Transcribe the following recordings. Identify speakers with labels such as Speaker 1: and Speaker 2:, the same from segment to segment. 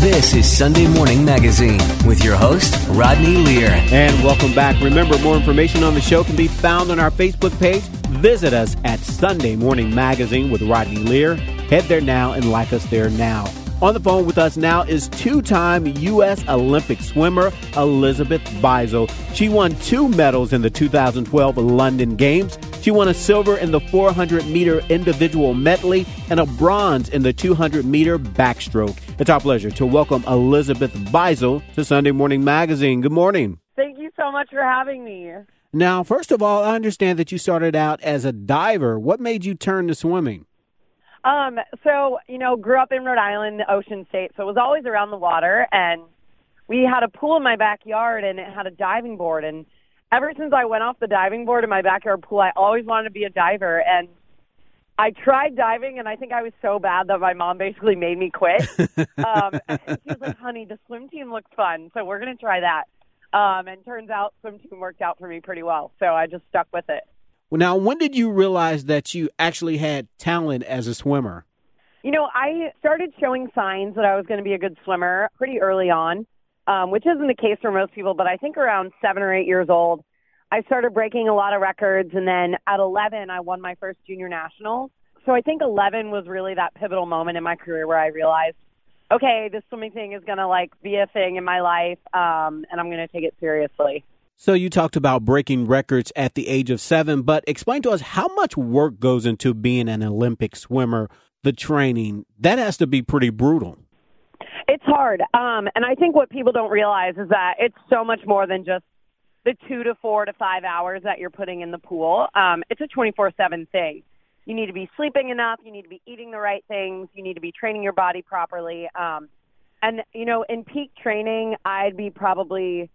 Speaker 1: This is Sunday Morning Magazine with your host, Rodney Lear.
Speaker 2: And welcome back. Remember, more information on the show can be found on our Facebook page. Visit us at Sunday Morning Magazine with Rodney Lear. Head there now and like us there now. On the phone with us now is two time U.S. Olympic swimmer Elizabeth Beisel. She won two medals in the 2012 London Games. She won a silver in the 400 meter individual medley and a bronze in the 200 meter backstroke. It's our pleasure to welcome Elizabeth Beisel to Sunday Morning Magazine. Good morning.
Speaker 3: Thank you so much for having me.
Speaker 2: Now, first of all, I understand that you started out as a diver. What made you turn to swimming?
Speaker 3: Um, so, you know, grew up in Rhode Island, Ocean State, so it was always around the water and we had a pool in my backyard and it had a diving board and ever since I went off the diving board in my backyard pool, I always wanted to be a diver and I tried diving and I think I was so bad that my mom basically made me quit. um, and she was like, honey, the swim team looks fun, so we're going to try that. Um, and turns out swim team worked out for me pretty well, so I just stuck with it.
Speaker 2: Well, now, when did you realize that you actually had talent as a swimmer?
Speaker 3: You know, I started showing signs that I was going to be a good swimmer pretty early on, um, which isn't the case for most people, but I think around seven or eight years old, I started breaking a lot of records. And then at 11, I won my first junior nationals. So I think 11 was really that pivotal moment in my career where I realized, okay, this swimming thing is going to like be a thing in my life, um, and I'm going to take it seriously.
Speaker 2: So you talked about breaking records at the age of seven, but explain to us how much work goes into being an Olympic swimmer. The training that has to be pretty brutal.
Speaker 3: It's hard, um, and I think what people don't realize is that it's so much more than just the two to four to five hours that you're putting in the pool. Um, it's a 24/7 thing. You need to be sleeping enough. You need to be eating the right things. You need to be training your body properly. Um, and you know, in peak training, I'd be probably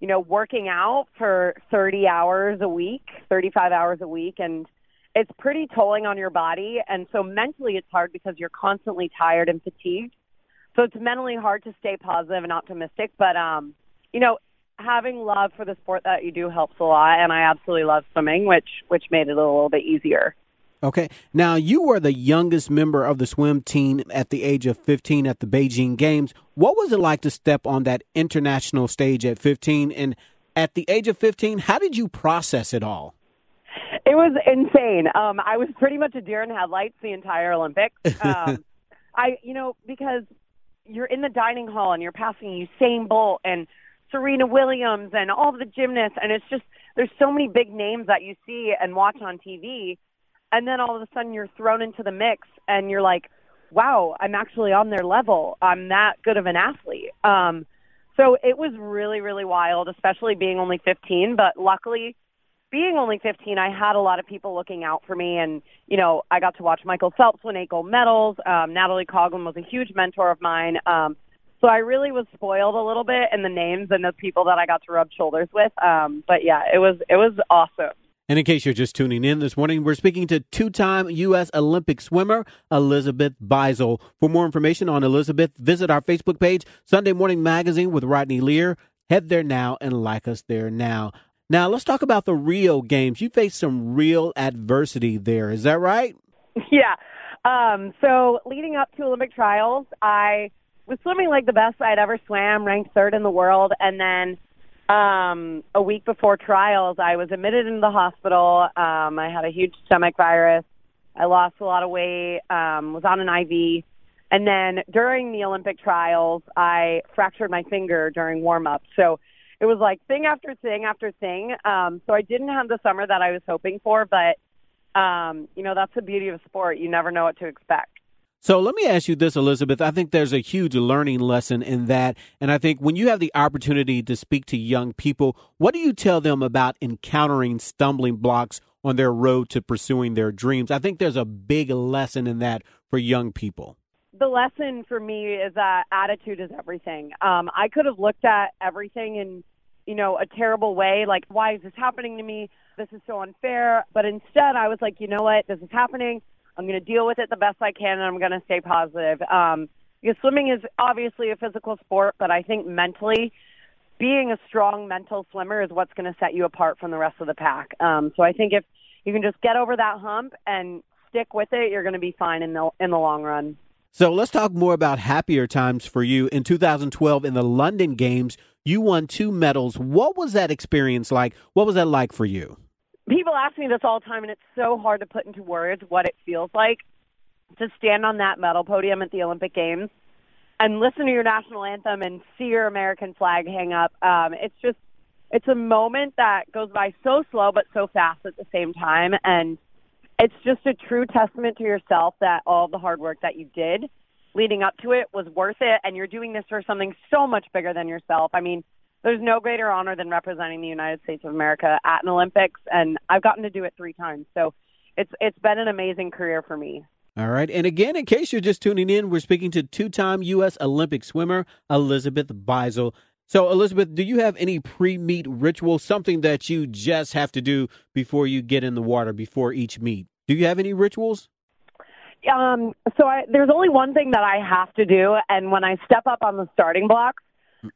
Speaker 3: you know, working out for 30 hours a week, 35 hours a week, and it's pretty tolling on your body. And so mentally, it's hard because you're constantly tired and fatigued. So it's mentally hard to stay positive and optimistic. But, um, you know, having love for the sport that you do helps a lot. And I absolutely love swimming, which, which made it a little bit easier.
Speaker 2: Okay. Now, you were the youngest member of the swim team at the age of 15 at the Beijing Games. What was it like to step on that international stage at 15? And at the age of 15, how did you process it all?
Speaker 3: It was insane. Um, I was pretty much a deer in headlights the entire Olympics. Um, I, you know, because you're in the dining hall and you're passing Usain Bolt and Serena Williams and all the gymnasts, and it's just there's so many big names that you see and watch on TV and then all of a sudden you're thrown into the mix and you're like wow i'm actually on their level. I'm that good of an athlete. Um so it was really really wild especially being only 15 but luckily being only 15 i had a lot of people looking out for me and you know i got to watch michael phelps win eight gold medals um natalie coughlin was a huge mentor of mine um so I really was spoiled a little bit in the names and the people that I got to rub shoulders with. Um, but yeah, it was it was awesome.
Speaker 2: And in case you're just tuning in this morning, we're speaking to two time U.S. Olympic swimmer Elizabeth Beisel. For more information on Elizabeth, visit our Facebook page, Sunday Morning Magazine with Rodney Lear. Head there now and like us there now. Now, let's talk about the Rio Games. You faced some real adversity there. Is that right?
Speaker 3: Yeah. Um, so, leading up to Olympic trials, I was swimming like the best I'd ever swam, ranked third in the world. And then um, a week before trials, I was admitted into the hospital. Um, I had a huge stomach virus. I lost a lot of weight, um, was on an IV. And then during the Olympic trials, I fractured my finger during warm up. So it was like thing after thing after thing. Um, so I didn't have the summer that I was hoping for, but, um, you know, that's the beauty of sport. You never know what to expect.
Speaker 2: So let me ask you this, Elizabeth. I think there's a huge learning lesson in that. And I think when you have the opportunity to speak to young people, what do you tell them about encountering stumbling blocks on their road to pursuing their dreams? I think there's a big lesson in that for young people.
Speaker 3: The lesson for me is that attitude is everything. Um, I could have looked at everything in, you know, a terrible way, like, why is this happening to me? This is so unfair. But instead, I was like, you know what? This is happening I'm going to deal with it the best I can, and I'm going to stay positive. Um, because swimming is obviously a physical sport, but I think mentally, being a strong mental swimmer is what's going to set you apart from the rest of the pack. Um, so I think if you can just get over that hump and stick with it, you're going to be fine in the in the long run.
Speaker 2: So let's talk more about happier times for you. In 2012, in the London Games, you won two medals. What was that experience like? What was that like for you?
Speaker 3: People ask me this all the time, and it's so hard to put into words what it feels like to stand on that medal podium at the Olympic Games and listen to your national anthem and see your American flag hang up. Um, it's just, it's a moment that goes by so slow but so fast at the same time. And it's just a true testament to yourself that all the hard work that you did leading up to it was worth it. And you're doing this for something so much bigger than yourself. I mean, there's no greater honor than representing the United States of America at an Olympics. And I've gotten to do it three times. So it's, it's been an amazing career for me.
Speaker 2: All right. And again, in case you're just tuning in, we're speaking to two time U.S. Olympic swimmer Elizabeth Beisel. So, Elizabeth, do you have any pre meet ritual, something that you just have to do before you get in the water before each meet? Do you have any rituals?
Speaker 3: Um, so I, there's only one thing that I have to do, and when I step up on the starting blocks,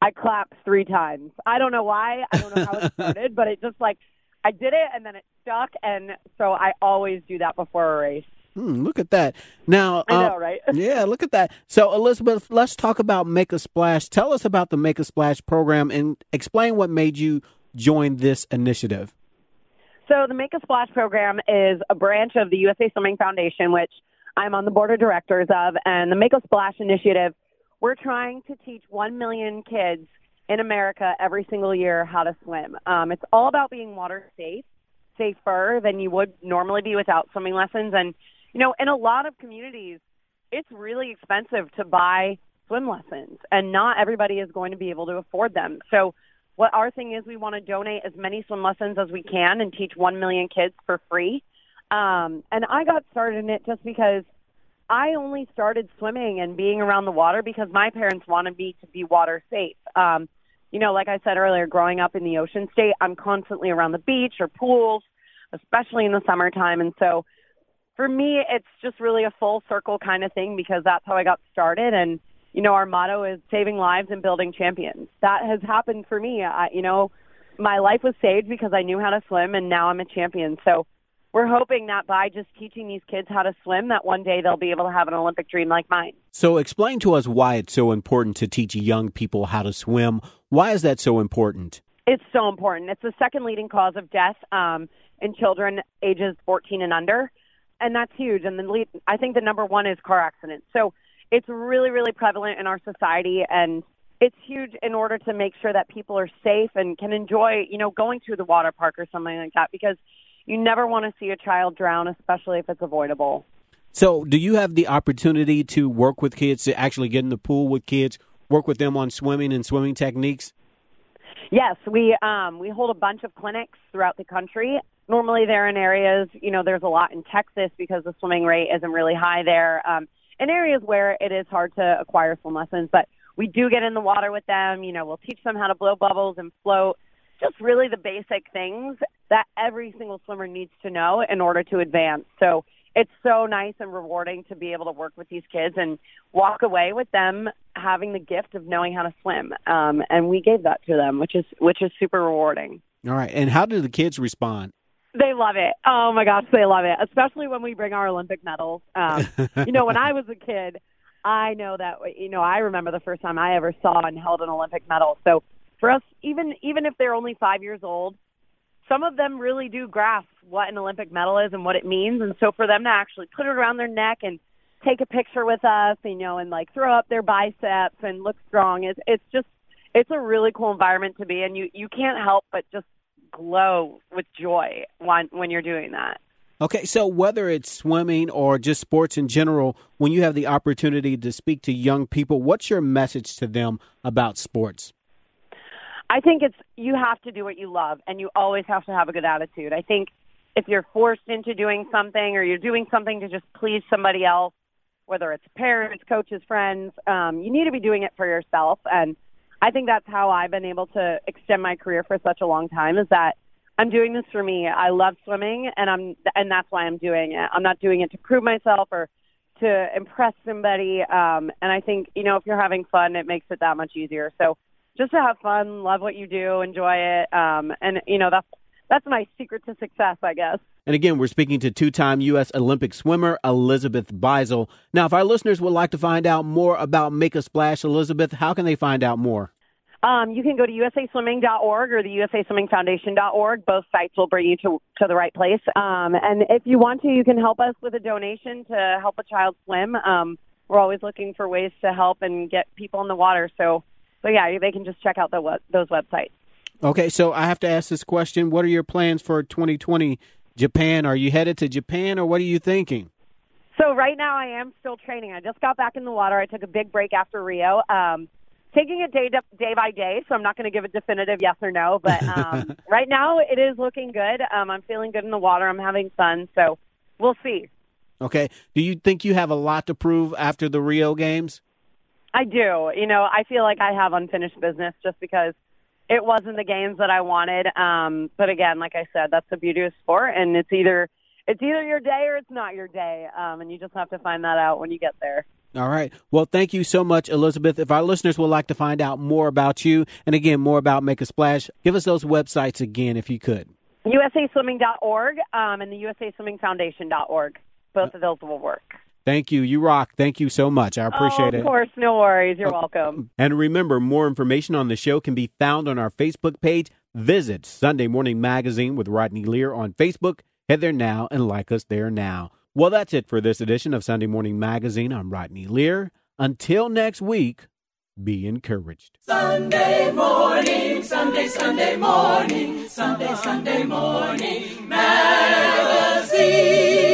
Speaker 3: I clap three times. I don't know why. I don't know how it started, but it just like I did it, and then it stuck, and so I always do that before a race.
Speaker 2: Hmm, look at that. Now,
Speaker 3: I know, um, right?
Speaker 2: yeah, look at that. So, Elizabeth, let's talk about Make a Splash. Tell us about the Make a Splash program and explain what made you join this initiative.
Speaker 3: So, the Make a Splash program is a branch of the USA Swimming Foundation, which I'm on the board of directors of. And the Make a Splash initiative, we're trying to teach 1 million kids in America every single year how to swim. Um, it's all about being water safe, safer than you would normally be without swimming lessons. And you know, in a lot of communities, it's really expensive to buy swim lessons, and not everybody is going to be able to afford them. So, what our thing is, we want to donate as many swim lessons as we can and teach 1 million kids for free. Um, and I got started in it just because I only started swimming and being around the water because my parents wanted me to be water safe. Um, you know, like I said earlier, growing up in the ocean state, I'm constantly around the beach or pools, especially in the summertime. And so for me, it's just really a full circle kind of thing because that's how I got started. And, you know, our motto is saving lives and building champions. That has happened for me. I, you know, my life was saved because I knew how to swim and now I'm a champion. So we're hoping that by just teaching these kids how to swim, that one day they'll be able to have an Olympic dream like mine.
Speaker 2: So explain to us why it's so important to teach young people how to swim. Why is that so important?
Speaker 3: It's so important. It's the second leading cause of death um, in children ages 14 and under and that's huge. And then I think the number one is car accidents. So it's really, really prevalent in our society, and it's huge in order to make sure that people are safe and can enjoy, you know, going to the water park or something like that. Because you never want to see a child drown, especially if it's avoidable.
Speaker 2: So, do you have the opportunity to work with kids to actually get in the pool with kids, work with them on swimming and swimming techniques?
Speaker 3: Yes, we um, we hold a bunch of clinics throughout the country, normally they're in areas, you know, there's a lot in Texas because the swimming rate isn't really high there. Um, in areas where it is hard to acquire swim lessons, but we do get in the water with them. You know, we'll teach them how to blow bubbles and float. Just really the basic things that every single swimmer needs to know in order to advance. So it's so nice and rewarding to be able to work with these kids and walk away with them having the gift of knowing how to swim. Um, and we gave that to them, which is which is super rewarding.
Speaker 2: All right. And how do the kids respond?
Speaker 3: They love it. Oh my gosh, they love it. Especially when we bring our Olympic medals. Um, you know, when I was a kid, I know that you know I remember the first time I ever saw and held an Olympic medal. So for us, even even if they're only five years old, some of them really do grasp what an Olympic medal is and what it means. And so for them to actually put it around their neck and take a picture with us, you know, and like throw up their biceps and look strong, it's it's just it's a really cool environment to be in. You you can't help but just glow with joy when when you're doing that.
Speaker 2: Okay, so whether it's swimming or just sports in general, when you have the opportunity to speak to young people, what's your message to them about sports?
Speaker 3: I think it's you have to do what you love and you always have to have a good attitude. I think if you're forced into doing something or you're doing something to just please somebody else, whether it's parents, coaches, friends, um, you need to be doing it for yourself and I think that's how I've been able to extend my career for such a long time is that I'm doing this for me. I love swimming and I'm and that's why I'm doing it. I'm not doing it to prove myself or to impress somebody. Um, and I think, you know, if you're having fun, it makes it that much easier. So just to have fun, love what you do, enjoy it. Um, and you know, that's that's my secret to success, I guess.
Speaker 2: And again, we're speaking to two time U.S. Olympic swimmer Elizabeth Beisel. Now, if our listeners would like to find out more about Make a Splash, Elizabeth, how can they find out more?
Speaker 3: Um, you can go to usaswimming.org or the usaswimmingfoundation.org. Both sites will bring you to, to the right place. Um, and if you want to, you can help us with a donation to help a child swim. Um, we're always looking for ways to help and get people in the water. So, so yeah, they can just check out the, those websites.
Speaker 2: Okay, so I have to ask this question. What are your plans for 2020 Japan? Are you headed to Japan or what are you thinking?
Speaker 3: So right now I am still training. I just got back in the water. I took a big break after Rio. Um, taking it day to, day by day, so I'm not going to give a definitive yes or no. But um, right now it is looking good. Um, I'm feeling good in the water. I'm having fun, so we'll see.
Speaker 2: Okay. Do you think you have a lot to prove after the Rio games?
Speaker 3: I do. You know, I feel like I have unfinished business just because – it wasn't the games that I wanted. Um, but again, like I said, that's the beauty of sport, and it's either it's either your day or it's not your day, um, and you just have to find that out when you get there.
Speaker 2: All right. Well, thank you so much, Elizabeth. If our listeners would like to find out more about you and again more about Make a Splash, give us those websites again if you could.
Speaker 3: USASwimming.org um, and the USASwimmingFoundation.org. Both of those will work.
Speaker 2: Thank you. You rock. Thank you so much. I appreciate
Speaker 3: oh,
Speaker 2: of it.
Speaker 3: Of course. No worries. You're welcome.
Speaker 2: And remember, more information on the show can be found on our Facebook page. Visit Sunday Morning Magazine with Rodney Lear on Facebook. Head there now and like us there now. Well, that's it for this edition of Sunday Morning Magazine. I'm Rodney Lear. Until next week, be encouraged.
Speaker 4: Sunday morning, Sunday, Sunday morning, Sunday, Sunday morning, magazine.